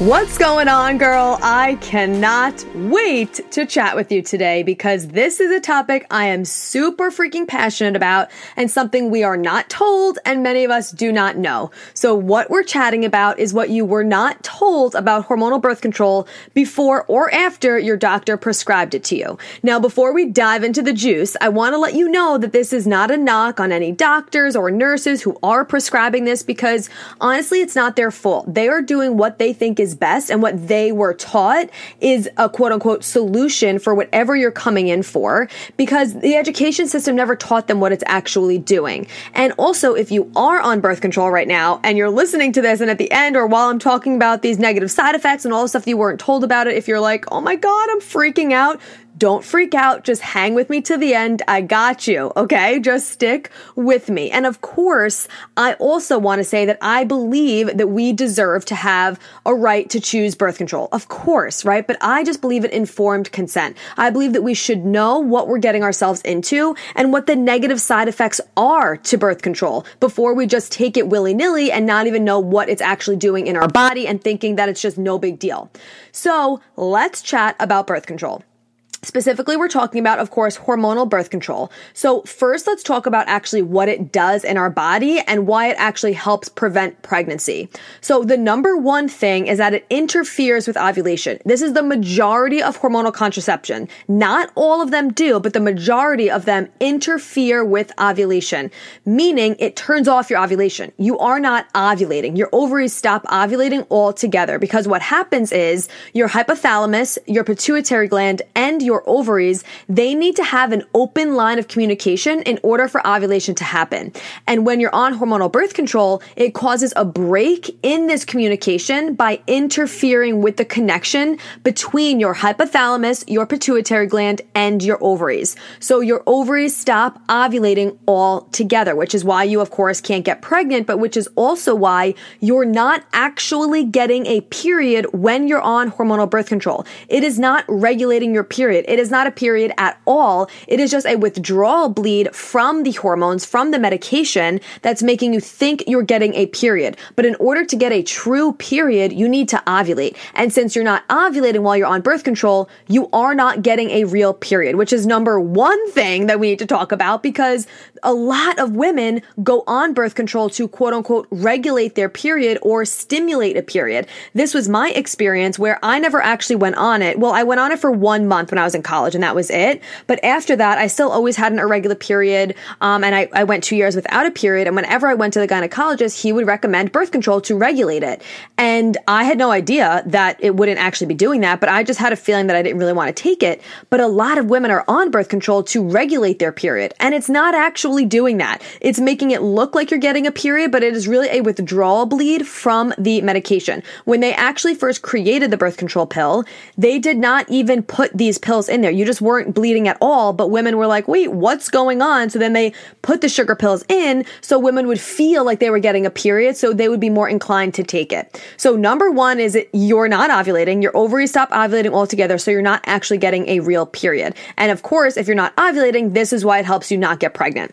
What's going on, girl? I cannot wait to chat with you today because this is a topic I am super freaking passionate about and something we are not told and many of us do not know. So, what we're chatting about is what you were not told about hormonal birth control before or after your doctor prescribed it to you. Now, before we dive into the juice, I want to let you know that this is not a knock on any doctors or nurses who are prescribing this because honestly, it's not their fault. They are doing what they think is best and what they were taught is a quote unquote solution for whatever you're coming in for because the education system never taught them what it's actually doing. And also, if you are on birth control right now and you're listening to this and at the end or while I'm talking about these negative side effects and all the stuff you weren't told about it, if you're like, oh my God, I'm freaking out, don't freak out. Just hang with me to the end. I got you. Okay. Just stick with me. And of course, I also want to say that I believe that we deserve to have a right to choose birth control. Of course, right? But I just believe in informed consent. I believe that we should know what we're getting ourselves into and what the negative side effects are to birth control before we just take it willy nilly and not even know what it's actually doing in our body and thinking that it's just no big deal. So let's chat about birth control. Specifically, we're talking about, of course, hormonal birth control. So first, let's talk about actually what it does in our body and why it actually helps prevent pregnancy. So the number one thing is that it interferes with ovulation. This is the majority of hormonal contraception. Not all of them do, but the majority of them interfere with ovulation, meaning it turns off your ovulation. You are not ovulating. Your ovaries stop ovulating altogether because what happens is your hypothalamus, your pituitary gland, and your your ovaries, they need to have an open line of communication in order for ovulation to happen. And when you're on hormonal birth control, it causes a break in this communication by interfering with the connection between your hypothalamus, your pituitary gland, and your ovaries. So your ovaries stop ovulating altogether, which is why you, of course, can't get pregnant, but which is also why you're not actually getting a period when you're on hormonal birth control. It is not regulating your period. It is not a period at all. It is just a withdrawal bleed from the hormones, from the medication that's making you think you're getting a period. But in order to get a true period, you need to ovulate. And since you're not ovulating while you're on birth control, you are not getting a real period, which is number one thing that we need to talk about because a lot of women go on birth control to quote unquote regulate their period or stimulate a period. This was my experience where I never actually went on it. Well, I went on it for one month when I was in college and that was it. But after that, I still always had an irregular period. Um, and I, I went two years without a period. And whenever I went to the gynecologist, he would recommend birth control to regulate it. And I had no idea that it wouldn't actually be doing that, but I just had a feeling that I didn't really want to take it. But a lot of women are on birth control to regulate their period. And it's not actually actually doing that. It's making it look like you're getting a period, but it is really a withdrawal bleed from the medication. When they actually first created the birth control pill, they did not even put these pills in there. You just weren't bleeding at all, but women were like, wait, what's going on? So then they put the sugar pills in so women would feel like they were getting a period, so they would be more inclined to take it. So number one is you're not ovulating, your ovaries stop ovulating altogether, so you're not actually getting a real period. And of course, if you're not ovulating, this is why it helps you not get pregnant.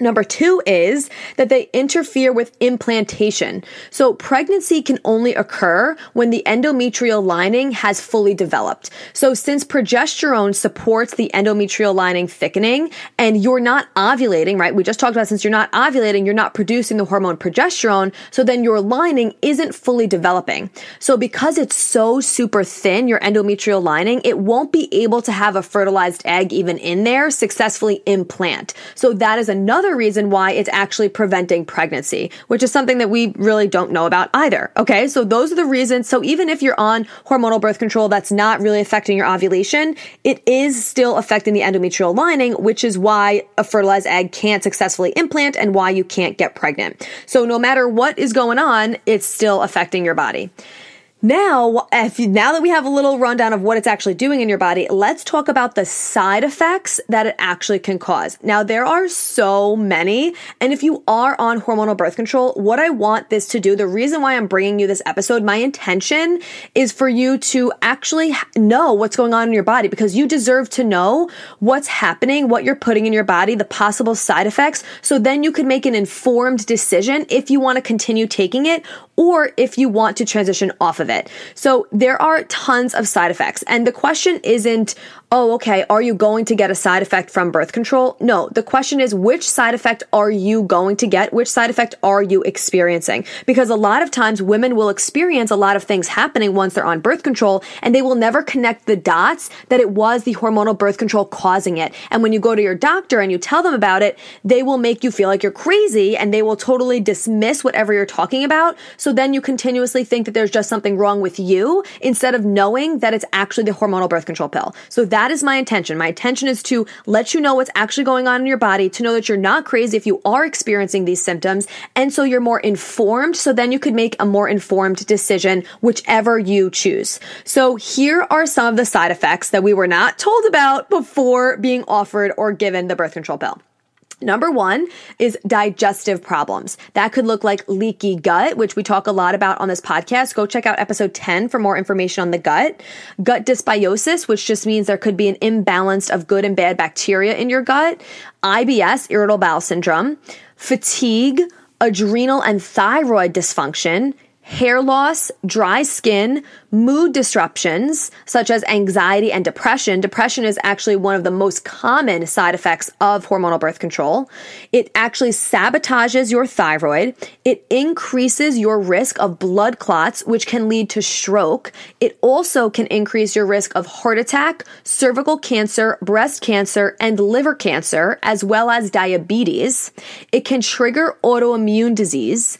Number two is that they interfere with implantation. So pregnancy can only occur when the endometrial lining has fully developed. So since progesterone supports the endometrial lining thickening and you're not ovulating, right? We just talked about since you're not ovulating, you're not producing the hormone progesterone. So then your lining isn't fully developing. So because it's so super thin, your endometrial lining, it won't be able to have a fertilized egg even in there successfully implant. So that is another another reason why it's actually preventing pregnancy, which is something that we really don't know about either. Okay. So those are the reasons. So even if you're on hormonal birth control that's not really affecting your ovulation, it is still affecting the endometrial lining, which is why a fertilized egg can't successfully implant and why you can't get pregnant. So no matter what is going on, it's still affecting your body. Now, if you, now that we have a little rundown of what it's actually doing in your body, let's talk about the side effects that it actually can cause. Now, there are so many, and if you are on hormonal birth control, what I want this to do, the reason why I'm bringing you this episode, my intention is for you to actually know what's going on in your body because you deserve to know what's happening, what you're putting in your body, the possible side effects, so then you can make an informed decision if you want to continue taking it or if you want to transition off of it. So there are tons of side effects. And the question isn't, oh, okay, are you going to get a side effect from birth control? No, the question is, which side effect are you going to get? Which side effect are you experiencing? Because a lot of times women will experience a lot of things happening once they're on birth control and they will never connect the dots that it was the hormonal birth control causing it. And when you go to your doctor and you tell them about it, they will make you feel like you're crazy and they will totally dismiss whatever you're talking about. So then you continuously think that there's just something wrong with you instead of knowing that it's actually the hormonal birth control pill. So that that is my intention. My intention is to let you know what's actually going on in your body, to know that you're not crazy if you are experiencing these symptoms. And so you're more informed. So then you could make a more informed decision, whichever you choose. So here are some of the side effects that we were not told about before being offered or given the birth control pill. Number one is digestive problems. That could look like leaky gut, which we talk a lot about on this podcast. Go check out episode 10 for more information on the gut. Gut dysbiosis, which just means there could be an imbalance of good and bad bacteria in your gut. IBS, irritable bowel syndrome. Fatigue, adrenal and thyroid dysfunction, hair loss, dry skin, mood disruptions such as anxiety and depression. Depression is actually one of the most common side effects of hormonal birth control. It actually sabotages your thyroid. It increases your risk of blood clots, which can lead to stroke. It also can increase your risk of heart attack, cervical cancer, breast cancer, and liver cancer, as well as diabetes. It can trigger autoimmune disease.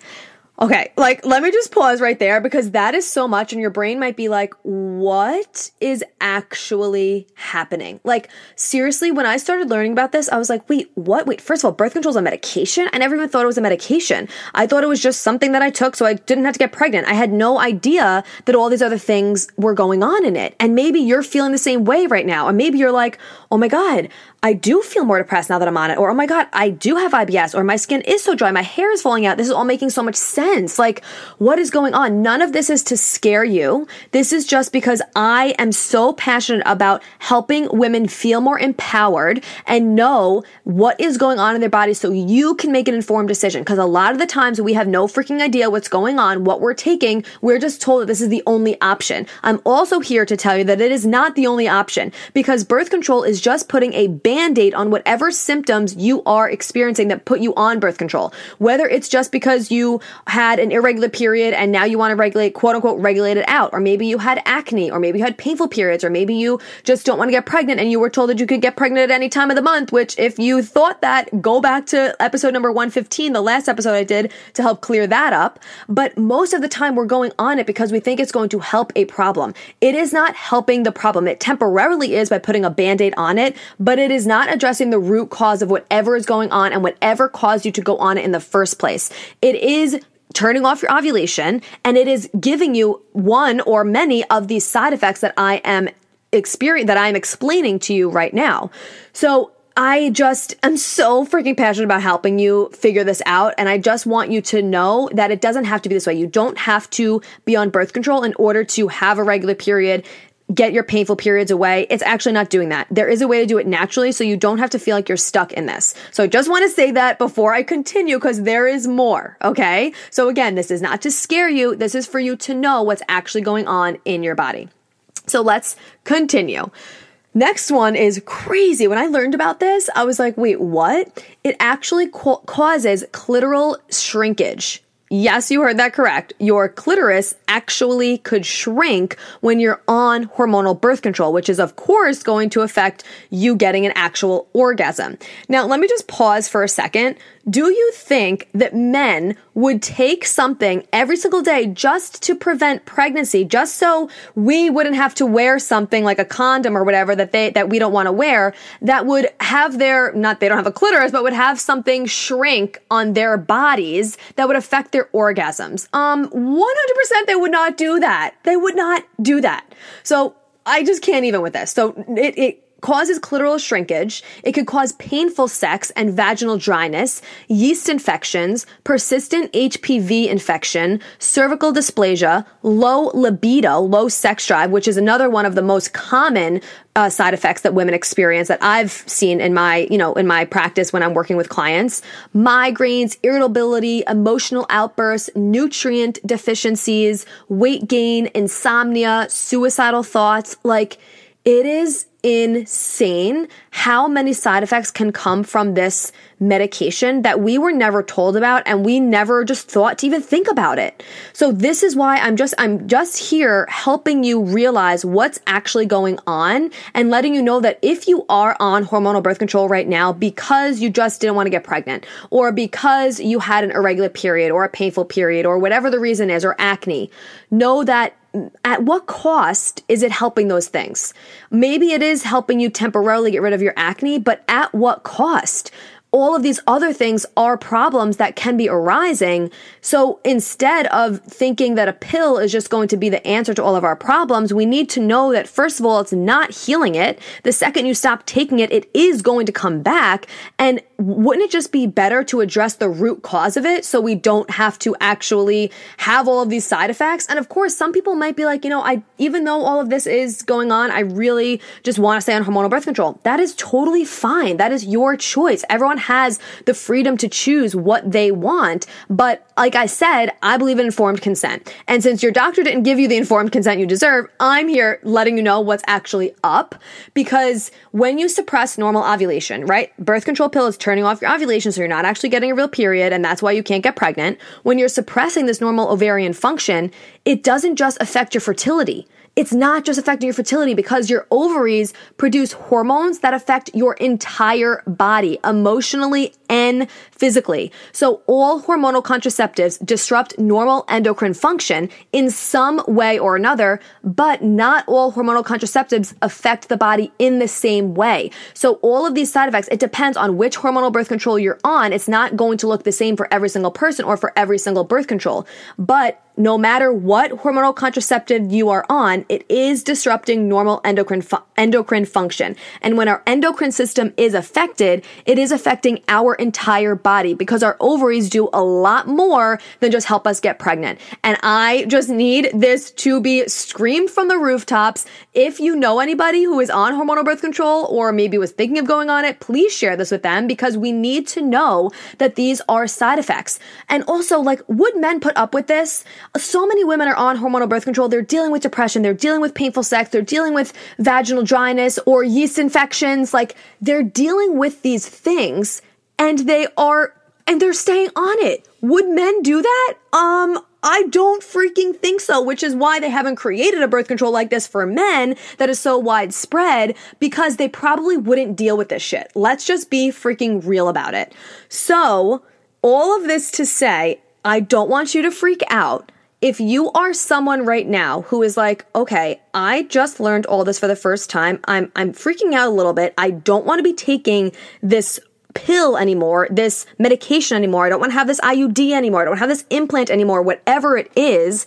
Okay, like let me just pause right there because that is so much, and your brain might be like, what is actually happening? Like, seriously, when I started learning about this, I was like, wait, what? Wait, first of all, birth control is a medication? I never even thought it was a medication. I thought it was just something that I took so I didn't have to get pregnant. I had no idea that all these other things were going on in it. And maybe you're feeling the same way right now. and maybe you're like, oh my God, I do feel more depressed now that I'm on it. Or, oh my God, I do have IBS. Or my skin is so dry. My hair is falling out. This is all making so much sense. Like, what is going on? None of this is to scare you. This is just because I am so passionate about helping women feel more empowered and know what is going on in their body so you can make an informed decision. Because a lot of the times we have no freaking idea what's going on, what we're taking. We're just told that this is the only option. I'm also here to tell you that it is not the only option because birth control is just putting a band-aid on whatever symptoms you are experiencing that put you on birth control. Whether it's just because you had an irregular period and now you want to regulate, quote unquote, regulate it out, or maybe you had acne, or maybe you had painful periods, or maybe you just don't want to get pregnant and you were told that you could get pregnant at any time of the month, which if you thought that, go back to episode number 115, the last episode I did to help clear that up. But most of the time we're going on it because we think it's going to help a problem. It is not helping the problem. It temporarily is by putting a band-aid on it, but it is is not addressing the root cause of whatever is going on and whatever caused you to go on it in the first place. It is turning off your ovulation and it is giving you one or many of these side effects that I am experience that I'm explaining to you right now. So I just am so freaking passionate about helping you figure this out. And I just want you to know that it doesn't have to be this way. You don't have to be on birth control in order to have a regular period get your painful periods away. It's actually not doing that. There is a way to do it naturally so you don't have to feel like you're stuck in this. So I just want to say that before I continue because there is more, okay? So again, this is not to scare you. This is for you to know what's actually going on in your body. So let's continue. Next one is crazy. When I learned about this, I was like, wait, what? It actually causes clitoral shrinkage. Yes, you heard that correct. Your clitoris actually could shrink when you're on hormonal birth control, which is of course going to affect you getting an actual orgasm. Now, let me just pause for a second. Do you think that men would take something every single day just to prevent pregnancy, just so we wouldn't have to wear something like a condom or whatever that they, that we don't want to wear that would have their, not they don't have a clitoris, but would have something shrink on their bodies that would affect their orgasms? Um, 100% they would not do that. They would not do that. So I just can't even with this. So it, it causes clitoral shrinkage. It could cause painful sex and vaginal dryness, yeast infections, persistent HPV infection, cervical dysplasia, low libido, low sex drive, which is another one of the most common uh, side effects that women experience that I've seen in my, you know, in my practice when I'm working with clients. Migraines, irritability, emotional outbursts, nutrient deficiencies, weight gain, insomnia, suicidal thoughts, like it is insane how many side effects can come from this medication that we were never told about and we never just thought to even think about it. So this is why I'm just I'm just here helping you realize what's actually going on and letting you know that if you are on hormonal birth control right now because you just didn't want to get pregnant or because you had an irregular period or a painful period or whatever the reason is or acne, know that at what cost is it helping those things? Maybe it is helping you temporarily get rid of your acne, but at what cost? all of these other things are problems that can be arising. So instead of thinking that a pill is just going to be the answer to all of our problems, we need to know that first of all, it's not healing it. The second you stop taking it, it is going to come back. And wouldn't it just be better to address the root cause of it so we don't have to actually have all of these side effects? And of course, some people might be like, you know, I, even though all of this is going on, I really just want to stay on hormonal birth control. That is totally fine. That is your choice. Everyone has the freedom to choose what they want. But like I said, I believe in informed consent. And since your doctor didn't give you the informed consent you deserve, I'm here letting you know what's actually up. Because when you suppress normal ovulation, right? Birth control pill is turning off your ovulation, so you're not actually getting a real period, and that's why you can't get pregnant. When you're suppressing this normal ovarian function, it doesn't just affect your fertility it's not just affecting your fertility because your ovaries produce hormones that affect your entire body, emotionally and physically. So all hormonal contraceptives disrupt normal endocrine function in some way or another, but not all hormonal contraceptives affect the body in the same way. So all of these side effects, it depends on which hormonal birth control you're on. It's not going to look the same for every single person or for every single birth control, but no matter what hormonal contraceptive you are on, it is disrupting normal endocrine fu- endocrine function. And when our endocrine system is affected, it is affecting our entire body because our ovaries do a lot more than just help us get pregnant. And I just need this to be screamed from the rooftops. If you know anybody who is on hormonal birth control or maybe was thinking of going on it, please share this with them because we need to know that these are side effects. And also, like, would men put up with this? So many women are on hormonal birth control. They're dealing with depression. They're dealing with painful sex. They're dealing with vaginal dryness or yeast infections. Like they're dealing with these things and they are, and they're staying on it. Would men do that? Um, I don't freaking think so, which is why they haven't created a birth control like this for men that is so widespread because they probably wouldn't deal with this shit. Let's just be freaking real about it. So, all of this to say, I don't want you to freak out if you are someone right now who is like, okay, I just learned all this for the first time. I'm I'm freaking out a little bit. I don't want to be taking this pill anymore, this medication anymore. I don't want to have this IUD anymore. I don't have this implant anymore, whatever it is.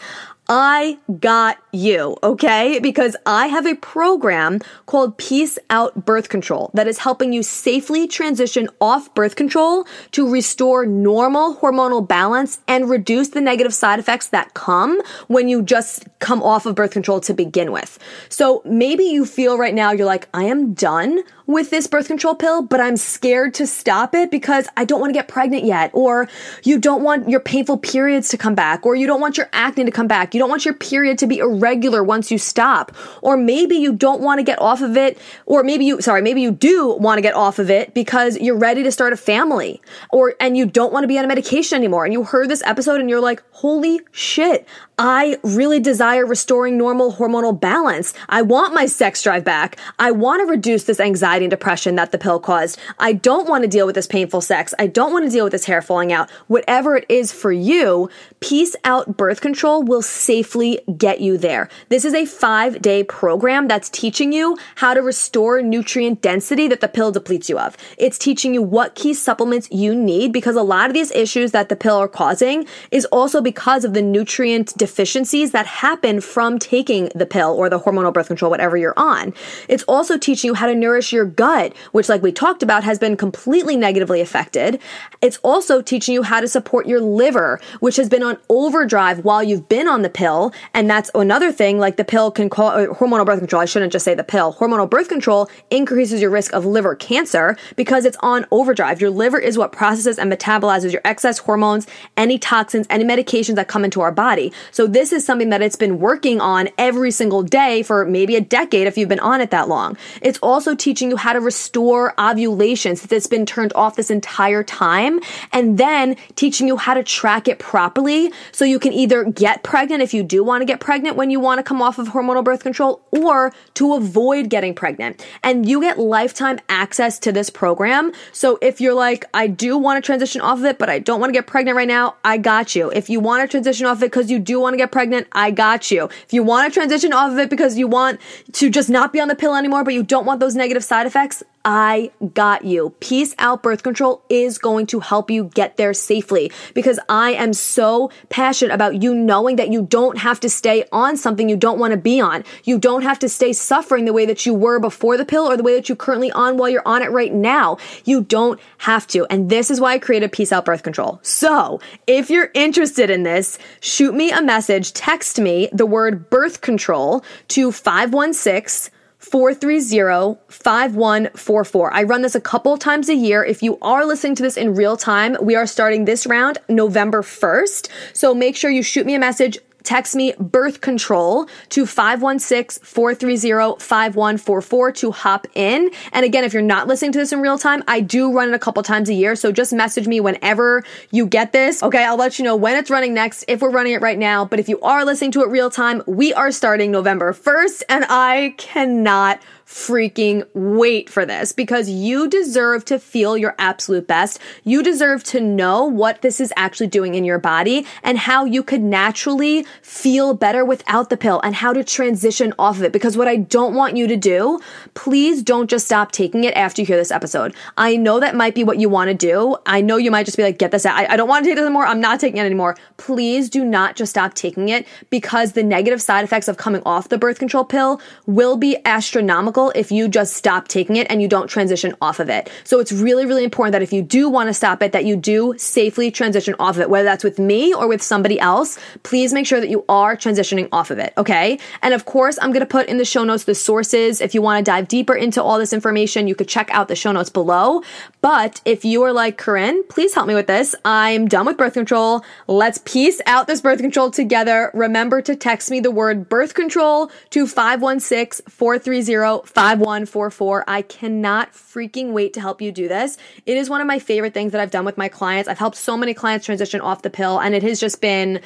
I got you, okay? Because I have a program called Peace Out Birth Control that is helping you safely transition off birth control to restore normal hormonal balance and reduce the negative side effects that come when you just come off of birth control to begin with. So maybe you feel right now you're like, I am done with this birth control pill, but I'm scared to stop it because I don't want to get pregnant yet, or you don't want your painful periods to come back, or you don't want your acne to come back. You don't want your period to be irregular once you stop. Or maybe you don't want to get off of it, or maybe you, sorry, maybe you do want to get off of it because you're ready to start a family, or, and you don't want to be on a medication anymore. And you heard this episode and you're like, holy shit, I really desire restoring normal hormonal balance. I want my sex drive back. I want to reduce this anxiety and depression that the pill caused. I don't want to deal with this painful sex. I don't want to deal with this hair falling out. Whatever it is for you, Peace Out Birth Control will safely get you there. This is a five day program that's teaching you how to restore nutrient density that the pill depletes you of. It's teaching you what key supplements you need because a lot of these issues that the pill are causing is also because of the nutrient deficiencies that happen from taking the pill or the hormonal birth control, whatever you're on. It's also teaching you how to nourish your gut, which, like we talked about, has been completely negatively affected. It's also teaching you how to support your liver, which has been on overdrive while you've been on the pill. And that's another thing, like the pill can call uh, hormonal birth control. I shouldn't just say the pill. Hormonal birth control increases your risk of liver cancer because it's on overdrive. Your liver is what processes and metabolizes your excess hormones, any toxins, any medications that come into our body. So this is something that it's been working on every single day for maybe a decade if you've been on it that long. It's also teaching you how to restore ovulation since it's been turned off this entire time and then teaching you how to track it properly so you can either get pregnant if you do want to get pregnant when you want to come off of hormonal birth control or to avoid getting pregnant. And you get lifetime access to this program. So if you're like, I do want to transition off of it, but I don't want to get pregnant right now, I got you. If you want to transition off of it because you do want to get pregnant, I got you. If you want to transition off of it because you want to just not be on the pill anymore, but you don't want those negative side effects, I got you. Peace out birth control is going to help you get there safely because I am so passionate about you knowing that you don't have to stay on something you don't want to be on. You don't have to stay suffering the way that you were before the pill or the way that you're currently on while you're on it right now. You don't have to. And this is why I created Peace Out Birth Control. So if you're interested in this, shoot me a message, text me the word birth control to 516 430 5144. I run this a couple times a year. If you are listening to this in real time, we are starting this round November 1st. So make sure you shoot me a message text me birth control to 516-430-5144 to hop in. And again, if you're not listening to this in real time, I do run it a couple times a year. So just message me whenever you get this. Okay. I'll let you know when it's running next, if we're running it right now. But if you are listening to it real time, we are starting November 1st and I cannot freaking wait for this because you deserve to feel your absolute best. You deserve to know what this is actually doing in your body and how you could naturally feel better without the pill and how to transition off of it. Because what I don't want you to do, please don't just stop taking it after you hear this episode. I know that might be what you want to do. I know you might just be like, get this out. I, I don't want to take this anymore. I'm not taking it anymore. Please do not just stop taking it because the negative side effects of coming off the birth control pill will be astronomical if you just stop taking it and you don't transition off of it. So it's really, really important that if you do want to stop it, that you do safely transition off of it, whether that's with me or with somebody else. Please make sure that you are transitioning off of it. Okay. And of course, I'm going to put in the show notes the sources. If you want to dive deeper into all this information, you could check out the show notes below. But if you are like, Corinne, please help me with this. I'm done with birth control. Let's peace out this birth control together. Remember to text me the word birth control to 516 430 5144. I cannot freaking wait to help you do this. It is one of my favorite things that I've done with my clients. I've helped so many clients transition off the pill and it has just been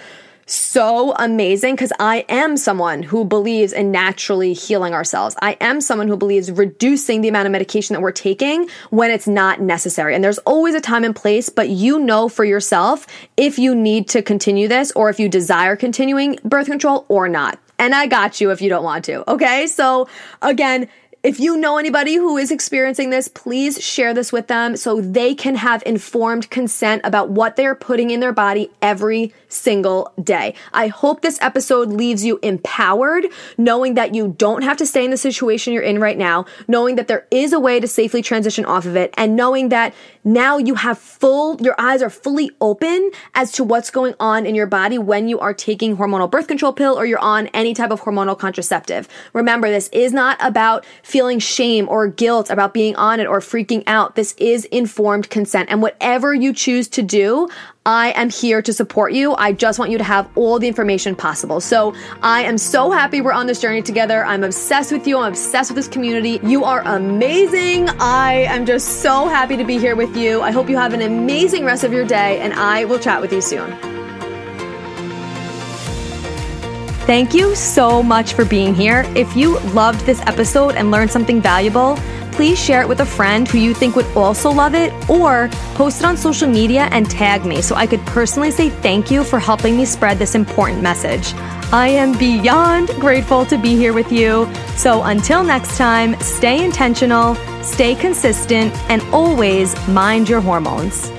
so amazing because I am someone who believes in naturally healing ourselves. I am someone who believes reducing the amount of medication that we're taking when it's not necessary. And there's always a time and place, but you know for yourself if you need to continue this or if you desire continuing birth control or not. And I got you if you don't want to. Okay. So again, if you know anybody who is experiencing this, please share this with them so they can have informed consent about what they're putting in their body every single day. I hope this episode leaves you empowered, knowing that you don't have to stay in the situation you're in right now, knowing that there is a way to safely transition off of it, and knowing that now you have full, your eyes are fully open as to what's going on in your body when you are taking hormonal birth control pill or you're on any type of hormonal contraceptive. Remember, this is not about feeling shame or guilt about being on it or freaking out. This is informed consent. And whatever you choose to do, I am here to support you. I just want you to have all the information possible. So I am so happy we're on this journey together. I'm obsessed with you. I'm obsessed with this community. You are amazing. I am just so happy to be here with you. I hope you have an amazing rest of your day, and I will chat with you soon. Thank you so much for being here. If you loved this episode and learned something valuable, please share it with a friend who you think would also love it or post it on social media and tag me so I could personally say thank you for helping me spread this important message. I am beyond grateful to be here with you. So until next time, stay intentional, stay consistent, and always mind your hormones.